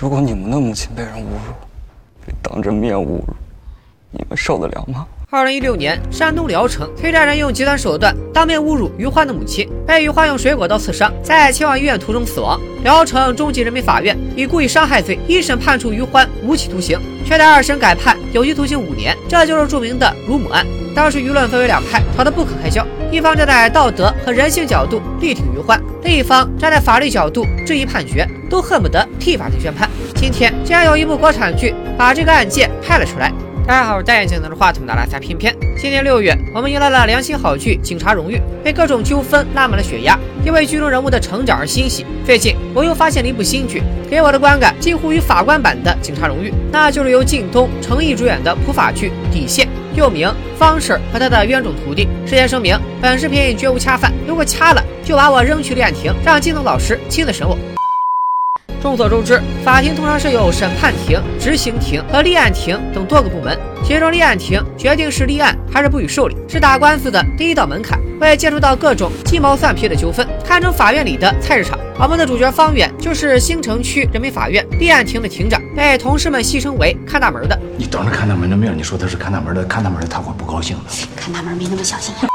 如果你们的母亲被人侮辱，被当着面侮辱，你们受得了吗？二零一六年，山东聊城崔家人用极端手段当面侮辱于欢的母亲，被于欢用水果刀刺伤，在前往医院途中死亡。聊城中级人民法院以故意伤害罪一审判处于欢无期徒刑，却在二审改判有期徒刑五年。这就是著名的乳母案。当时舆论分为两派，吵得不可开交。一方站在道德和人性角度力挺于欢，另一方站在法律角度质疑判决，都恨不得替法庭宣判。今天竟然有一部国产剧把这个案件拍了出来。大家好，我是戴眼镜拿着话筒的拉萨偏偏。今年六月，我们迎来了良心好剧《警察荣誉》，被各种纠纷拉满了血压，因为剧中人物的成长而欣喜。最近，我又发现了一部新剧，给我的观感近乎于法官版的《警察荣誉》，那就是由靳东、程毅主演的普法剧《底线》，又名方婶和他的冤种徒弟。事先声明，本视频绝无掐饭，如果掐了，就把我扔去立案庭，让金总老师亲自审我。众所周知，法庭通常是有审判庭、执行庭和立案庭等多个部门。其中，立案庭决定是立案还是不予受理，是打官司的第一道门槛。为接触到各种鸡毛蒜皮的纠纷，堪称法院里的菜市场。我们的主角方远就是新城区人民法院立案庭的庭长，被同事们戏称为“看大门”的。你当着看大门的面，你说他是看大门的，看大门的他会不高兴的。看大门没那么小心眼。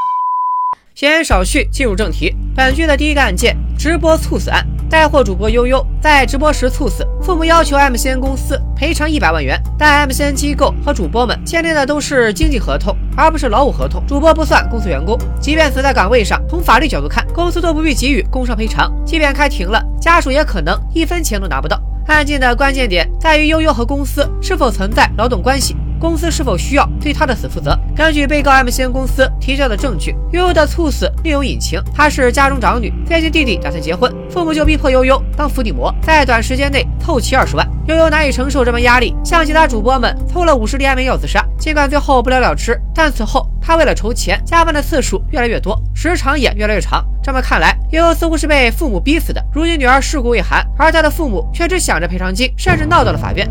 闲言少叙，进入正题。本剧的第一个案件——直播猝死案。带货主播悠悠在直播时猝死，父母要求 MCN 公司赔偿一百万元，但 MCN 机构和主播们签订的都是经纪合同，而不是劳务合同。主播不算公司员工，即便死在岗位上，从法律角度看，公司都不必给予工伤赔偿。即便开庭了，家属也可能一分钱都拿不到。案件的关键点在于悠悠和公司是否存在劳动关系。公司是否需要对他的死负责？根据被告 MCN 公司提交的证据，悠悠的猝死另有隐情。她是家中长女，最近弟弟打算结婚，父母就逼迫悠悠当伏地魔，在短时间内凑齐二十万。悠悠难以承受这般压力，向其他主播们凑了五十粒安眠药自杀。尽管最后不了了之，但此后他为了筹钱，加班的次数越来越多，时长也越来越长。这么看来，悠悠似乎是被父母逼死的。如今女儿尸骨未寒，而他的父母却只想着赔偿金，甚至闹到了法院。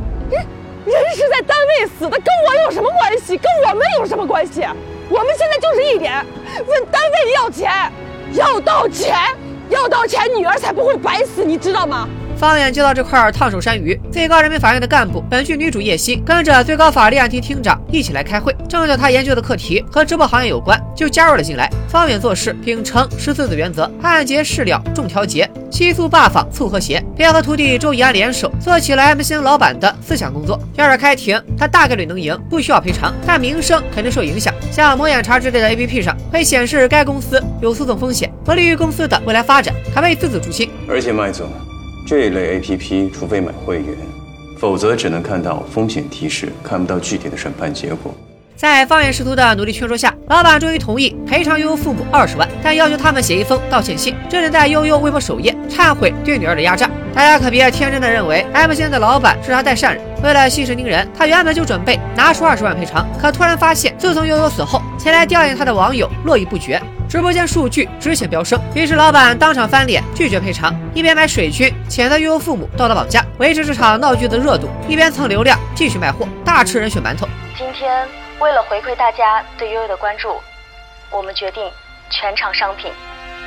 人是在单位死的，跟我有什么关系？跟我们有什么关系？我们现在就是一点，问单位要钱，要到钱，要到钱，女儿才不会白死，你知道吗？方远接到这块烫手山芋，最高人民法院的干部，本剧女主叶欣跟着最高法立案庭庭长一起来开会，正巧他研究的课题和直播行业有关，就加入了进来。方远做事秉承十四字原则：按节事了重调节，悉速罢访促和谐，便和徒弟周以安联手做起了 MCN 老板的思想工作。要是开庭，他大概率能赢，不需要赔偿，但名声肯定受影响。像魔眼查之类的 APP 上会显示该公司有诉讼风险，不利于公司的未来发展，还会字字诛心。而且麦总。这一类 APP，除非买会员，否则只能看到风险提示，看不到具体的审判结果。在放眼师徒的努力劝说下，老板终于同意赔偿悠悠父母二十万，但要求他们写一封道歉信，这能在悠悠微博首页忏悔对女儿的压榨。大家可别天真的认为 M 先的老板是他代善人，为了息事宁人，他原本就准备拿出二十万赔偿，可突然发现，自从悠悠死后，前来吊唁他的网友络绎不绝。直播间数据直线飙升，于是老板当场翻脸，拒绝赔偿，一边买水军谴责悠悠父母道德绑架，维持这场闹剧的热度，一边蹭流量继续卖货，大吃人血馒头。今天为了回馈大家对悠悠的关注，我们决定全场商品。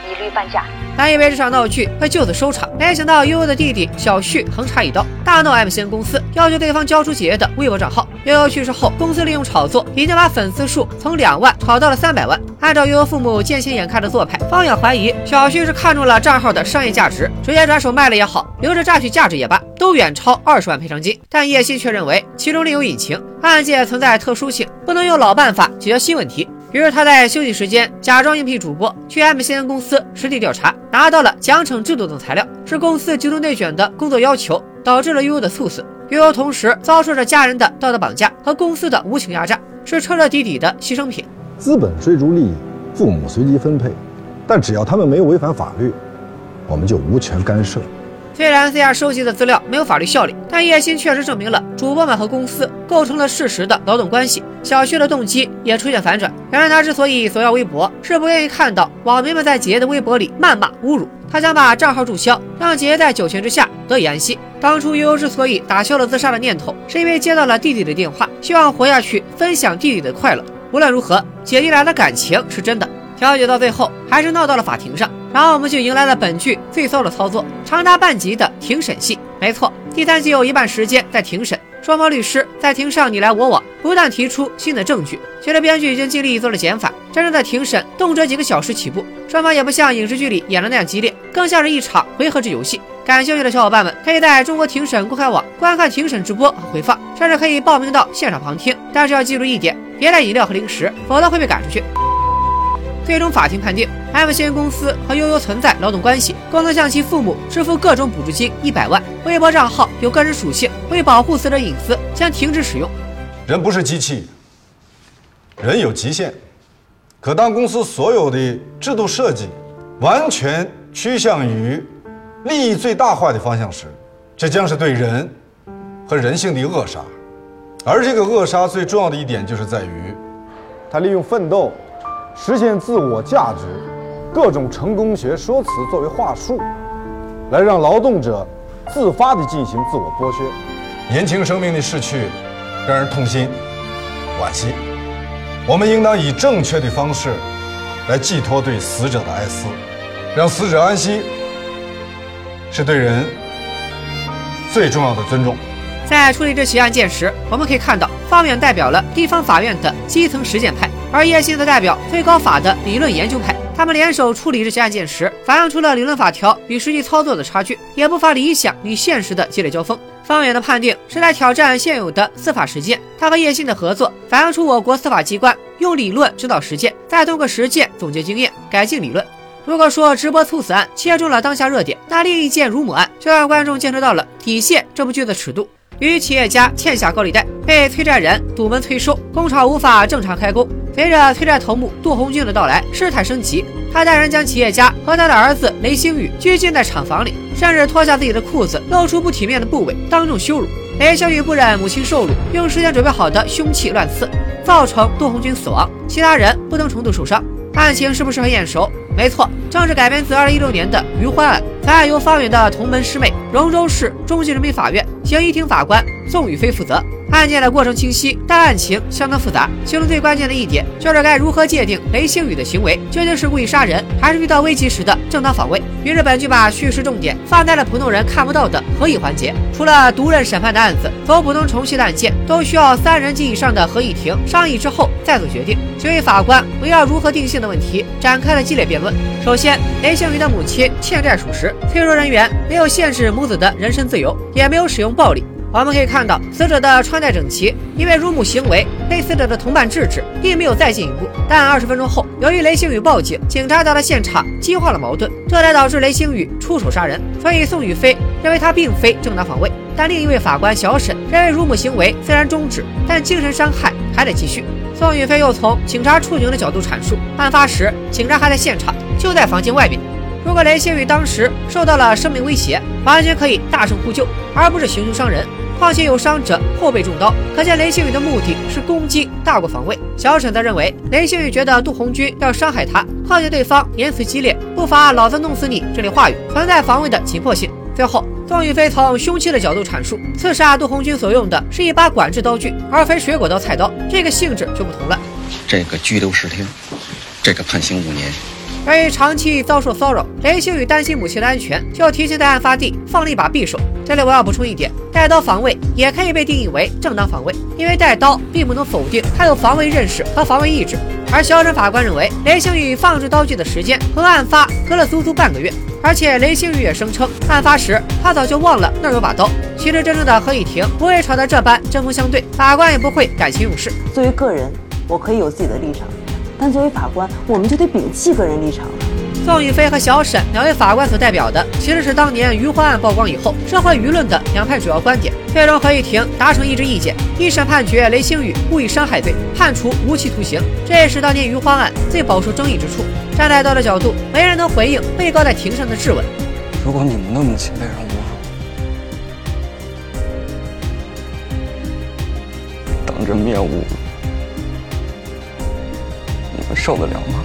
一律半价。本以为这场闹剧会就此收场，没想到悠悠的弟弟小旭横插一刀，大闹 MCN 公司，要求对方交出姐姐的微博账号。悠悠去世后，公司利用炒作，已经把粉丝数从两万炒到了三百万。按照悠悠父母见钱眼开的做派，方远怀疑小旭是看中了账号的商业价值，直接转手卖了也好，留着榨取价值也罢，都远超二十万赔偿金。但叶欣却认为其中另有隐情，案件存在特殊性，不能用老办法解决新问题。于是他在休息时间假装应聘主播，去 MCN 公司实地调查，拿到了奖惩制度等材料，是公司极度内卷的工作要求导致了悠悠的猝死。悠悠同时遭受着家人的道德绑架和公司的无情压榨，是彻彻底底的牺牲品。资本追逐利益，父母随机分配，但只要他们没有违反法律，我们就无权干涉。虽然 C R 收集的资料没有法律效力，但叶欣确实证明了主播们和公司构成了事实的劳动关系。小旭的动机也出现反转，原来他之所以索要微博，是不愿意看到网民们在姐姐的微博里谩骂侮辱，他想把账号注销，让姐姐在九泉之下得以安息。当初悠悠之所以打消了自杀的念头，是因为接到了弟弟的电话，希望活下去，分享弟弟的快乐。无论如何，姐弟俩的感情是真的。调解到最后，还是闹到了法庭上。然后我们就迎来了本剧最骚的操作，长达半集的庭审戏。没错，第三集有一半时间在庭审。双方律师在庭上你来我往，不断提出新的证据。随着编剧已经尽力做了减法，真正的庭审动辄几个小时起步。双方也不像影视剧里演的那样激烈，更像是一场回合制游戏。感兴趣的小伙伴们可以在中国庭审公开网观看庭审直播和回放，甚至可以报名到现场旁听。但是要记住一点，别带饮料和零食，否则会被赶出去。最终，法庭判定 M 星公司和悠悠存在劳动关系，共同向其父母支付各种补助金一百万。微博账号有个人属性，为保护死者隐私，将停止使用。人不是机器，人有极限。可当公司所有的制度设计完全趋向于利益最大化的方向时，这将是对人和人性的扼杀。而这个扼杀最重要的一点，就是在于，他利用奋斗。实现自我价值，各种成功学说辞作为话术，来让劳动者自发地进行自我剥削。年轻生命的逝去，让人痛心、惋惜。我们应当以正确的方式来寄托对死者的哀思，让死者安息，是对人最重要的尊重。在处理这起案件时，我们可以看到，方远代表了地方法院的基层实践派。而叶欣则代表最高法的理论研究派，他们联手处理这些案件时，反映出了理论法条与实际操作的差距，也不乏理想与现实的激烈交锋。方远的判定是在挑战现有的司法实践，他和叶欣的合作反映出我国司法机关用理论指导实践，再通过实践总结经验，改进理论。如果说直播猝死案切中了当下热点，那另一件乳母案就让观众见识到了底线这部剧的尺度。与企业家欠下高利贷，被催债人堵门催收，工厂无法正常开工。随着催债头目杜红军的到来，事态升级。他带人将企业家和他的儿子雷星宇拘禁在厂房里，甚至脱下自己的裤子，露出不体面的部位，当众羞辱。雷星宇不忍母亲受辱，用事先准备好的凶器乱刺，造成杜红军死亡，其他人不同程度受伤。案情是不是很眼熟？没错，正是改编自2016年的余欢案。此案由方远的同门师妹、荣州市中级人民法院刑一庭法官宋雨飞负责。案件的过程清晰，但案情相当复杂。其中最关键的一点，就是该如何界定雷星宇的行为究竟是故意杀人，还是遇到危急时的正当防卫。于是本剧把叙事重点放在了普通人看不到的合议环节。除了独任审判的案子，走普通程序的案件都需要三人及以上的合议庭商议之后再做决定。所以法官围绕如何定性的问题展开了激烈辩论。首先，雷星宇的母亲欠债属实，催收人员没有限制母子的人身自由，也没有使用暴力。我们可以看到，死者的穿戴整齐，因为辱母行为被死者的同伴制止，并没有再进一步。但二十分钟后，由于雷星宇报警，警察到了现场，激化了矛盾，这才导致雷星宇出手杀人。所以宋宇飞认为他并非正当防卫，但另一位法官小沈认为辱母行为虽然终止，但精神伤害还得继续。宋宇飞又从警察处警的角度阐述，案发时警察还在现场，就在房间外面。如果雷星宇当时受到了生命威胁，完全可以大声呼救，而不是行凶伤人。况且有伤者后背中刀，可见雷星宇的目的是攻击大过防卫。小沈则认为，雷星宇觉得杜红军要伤害他，况且对方言辞激烈，不乏“老子弄死你”这类话语，存在防卫的紧迫性。最后，宋宇飞从凶器的角度阐述，刺杀杜红军所用的是一把管制刀具，而非水果刀、菜刀，这个性质就不同了。这个拘留十天，这个判刑五年。由于长期遭受骚扰，雷星宇担心母亲的安全，就提前在案发地放了一把匕首。这里我要补充一点，带刀防卫也可以被定义为正当防卫，因为带刀并不能否定他有防卫认识和防卫意志。而小沈法官认为，雷星宇放置刀具的时间和案发隔了足足半个月，而且雷星宇也声称，案发时他早就忘了那有把刀。其实真正的合议庭不会吵得这般针锋相对，法官也不会感情用事。作为个人，我可以有自己的立场。但作为法官，我们就得摒弃个人立场了。宋宇飞和小沈两位法官所代表的，其实是当年余欢案曝光以后，社会舆论的两派主要观点。最终合议庭达成一致意见，一审判决雷星宇故意伤害罪，判处无期徒刑。这也是当年余欢案最饱受争议之处。站在道德角度，没人能回应被告在庭上的质问。如果你们的母亲被人侮辱，当着面侮辱。他受得了吗？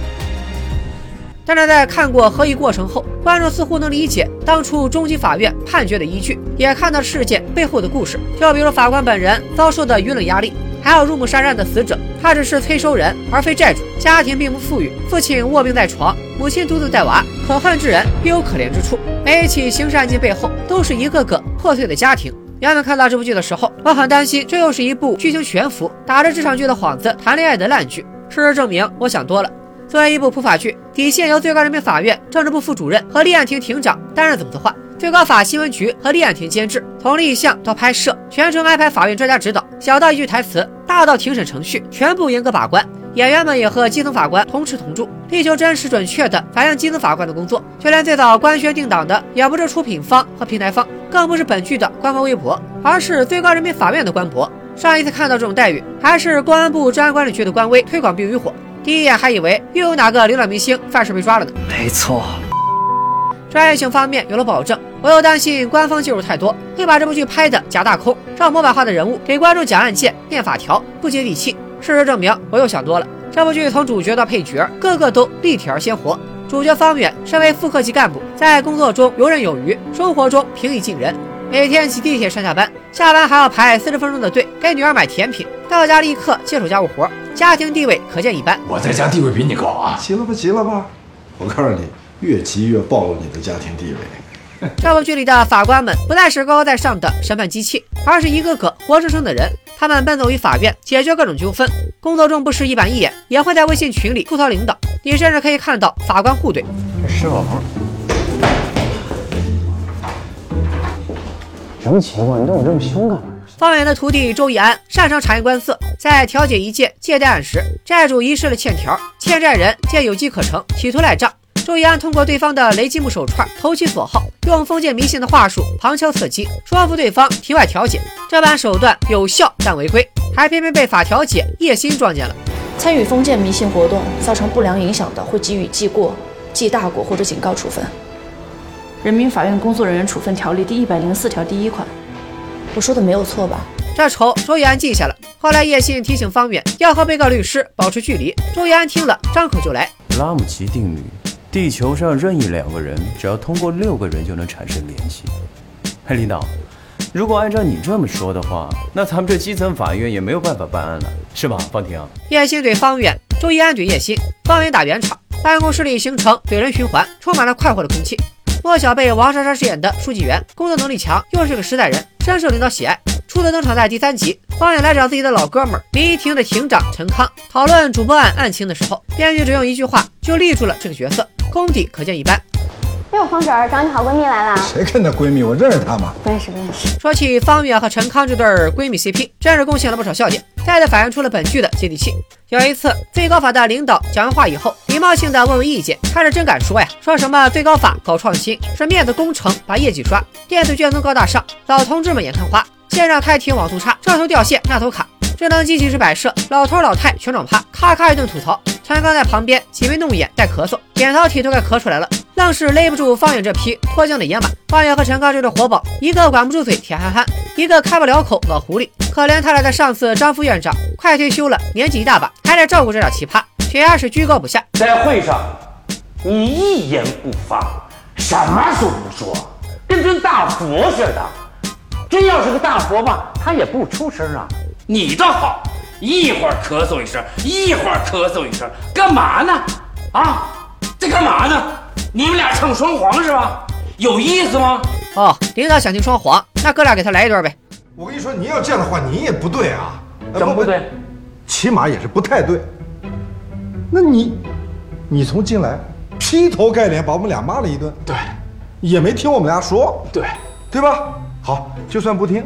但是在看过合议过程后，观众似乎能理解当初中级法院判决的依据，也看到事件背后的故事。就比如法官本人遭受的舆论压力。还有入木杀人的死者，他只是催收人而非债主，家庭并不富裕，父亲卧病在床，母亲独自带娃，可恨之人必有可怜之处。每一起刑事案件背后，都是一个个破碎的家庭。原本看到这部剧的时候，我很担心这又是一部剧情悬浮、打着这场剧的幌子谈恋爱的烂剧。事实证明，我想多了。作为一部普法剧，底线由最高人民法院政治部副主任和立案庭庭长担任总策划，最高法新闻局和立案庭监制，从立项到拍摄，全程安排法院专家指导，小到一句台词，大到庭审程序，全部严格把关。演员们也和基层法官同吃同住，力求真实准确地反映基层法官的工作。就连最早官宣定档的，也不是出品方和平台方，更不是本剧的官方微博，而是最高人民法院的官博。上一次看到这种待遇，还是公安部治安管理局的官微推广《冰与火》，第一眼还以为又有哪个流量明星犯事被抓了呢。没错，专业性方面有了保证，我又担心官方介入太多，会把这部剧拍的假大空，让模板化的人物给观众讲案件、念法条，不接地气。事实证明，我又想多了。这部剧从主角到配角，个个都立体而鲜活。主角方远身为副科级干部，在工作中游刃有余，生活中平易近人。每天挤地铁上下班，下班还要排四十分钟的队给女儿买甜品，到家立刻接手家务活，家庭地位可见一斑。我在家地位比你高啊！急了吧，急了吧！我告诉你，越急越暴露你的家庭地位。这部剧里的法官们不再是高高在上的审判机器，而是一个个活生生的人。他们奔走于法院，解决各种纠纷，工作中不是一板一眼，也会在微信群里吐槽领导。你甚至可以看到法官互怼。是我。什么情况？你对我这么凶干嘛？方圆的徒弟周以安擅长察言观色，在调解一件借贷案时，债主遗失了欠条，欠债人见有机可乘，企图赖账。周以安通过对方的雷击木手串投其所好，用封建迷信的话术旁敲侧击，说服对方庭外调解。这般手段有效但违规，还偏偏被法调解叶欣撞见了。参与封建迷信活动造成不良影响的，会给予记过、记大过或者警告处分。人民法院工作人员处分条例第一百零四条第一款，我说的没有错吧？这仇周易安记下了。后来叶欣提醒方远要和被告律师保持距离，周易安听了张口就来。拉姆齐定律。地球上任意两个人，只要通过六个人就能产生联系。嘿，领导，如果按照你这么说的话，那咱们这基层法院也没有办法办案了，是吧？方婷。叶欣怼方远，周一安怼叶欣，方远打圆场，办公室里形成怼人循环，充满了快活的空气。莫小贝王莎莎饰演的书记员，工作能力强，又是个实在人，深受领导喜爱。初次登场在第三集，方远来找自己的老哥们儿民庭的庭长陈康讨论主播案案情的时候，编剧只用一句话就立住了这个角色。功底可见一斑。哟，方婶儿，找你好闺蜜来了。谁跟她闺蜜？我认识她吗？不认识，不认识。说起方远和陈康这对闺蜜 CP，真是贡献了不少笑点，再次反映出了本剧的接地气。有一次，最高法的领导讲完话以后，礼貌性的问问意见，他是真敢说呀，说什么最高法搞创新是面子工程，把业绩刷，电子卷宗高大上，老同志们眼看花，线上开庭网速差，这头掉线那头卡。智能机器是摆设，老头老太全场趴，咔咔一顿吐槽。陈刚在旁边挤眉弄眼，带咳嗽，扁桃体都快咳出来了，愣是勒不住方远这匹脱缰的野马。方远和陈刚这对活宝，一个管不住嘴铁憨憨，一个开不了口老狐狸。可怜他俩的上司张副院长快退休了，年纪一大把，还得照顾这俩奇葩，血压是居高不下。在会上，你一言不发，什么都不说，跟尊大佛似的。真要是个大佛吧，他也不出声啊。你倒好，一会儿咳嗽一声，一会儿咳嗽一声，干嘛呢？啊，在干嘛呢？你们俩唱双簧是吧？有意思吗？哦，领导想听双簧，那哥俩给他来一段呗。我跟你说，你要这样的话，你也不对啊。怎么不对？起码也是不太对。那你，你从进来劈头盖脸把我们俩骂了一顿，对，也没听我们俩说，对，对吧？好，就算不听，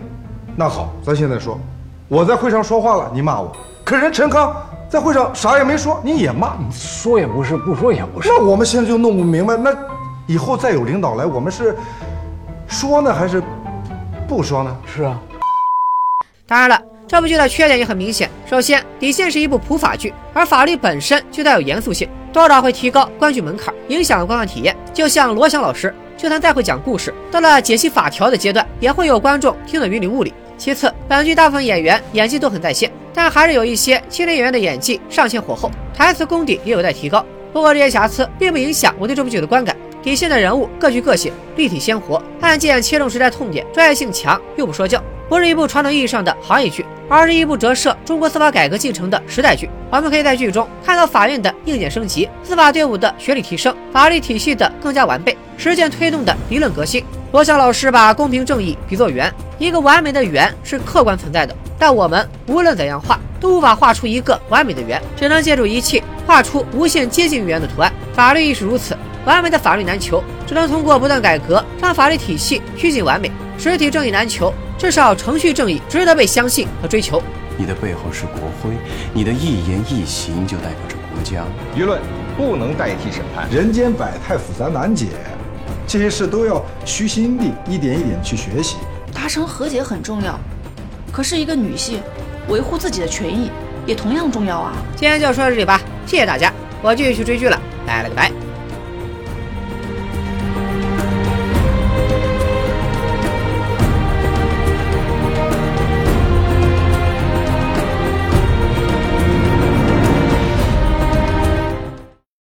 那好，咱现在说。我在会上说话了，你骂我；可人陈康在会上啥也没说，你也骂。说也不是，不说也不是。那我们现在就弄不明白，那以后再有领导来，我们是说呢，还是不说呢？是啊。当然了，这部剧的缺点也很明显。首先，底线是一部普法剧，而法律本身就带有严肃性，多少会提高观剧门槛，影响观看体验。就像罗翔老师，就算再会讲故事，到了解析法条的阶段，也会有观众听得云里雾里。其次，本剧大部分演员演技都很在线，但还是有一些青年演员的演技尚欠火候，台词功底也有待提高。不过这些瑕疵并不影响我对这部剧的观感。底线的人物各具个性，立体鲜活，案件切中时代痛点，专业性强又不说教，不是一部传统意义上的行业剧。而是一部折射中国司法改革进程的时代剧。我们可以在剧中看到法院的硬件升级、司法队伍的学历提升、法律体系的更加完备、实践推动的理论革新。罗翔老师把公平正义比作圆，一个完美的圆是客观存在的，但我们无论怎样画，都无法画出一个完美的圆，只能借助仪器画出无限接近于圆的图案。法律亦是如此，完美的法律难求，只能通过不断改革，让法律体系趋近完美。实体正义难求，至少程序正义值得被相信和追求。你的背后是国徽，你的一言一行就代表着国家。舆论不能代替审判，人间百态复杂难解，这些事都要虚心地一点一点去学习。达成和解很重要，可是一个女性维护自己的权益也同样重要啊。今天就说到这里吧，谢谢大家，我继续去追剧了，拜了个拜。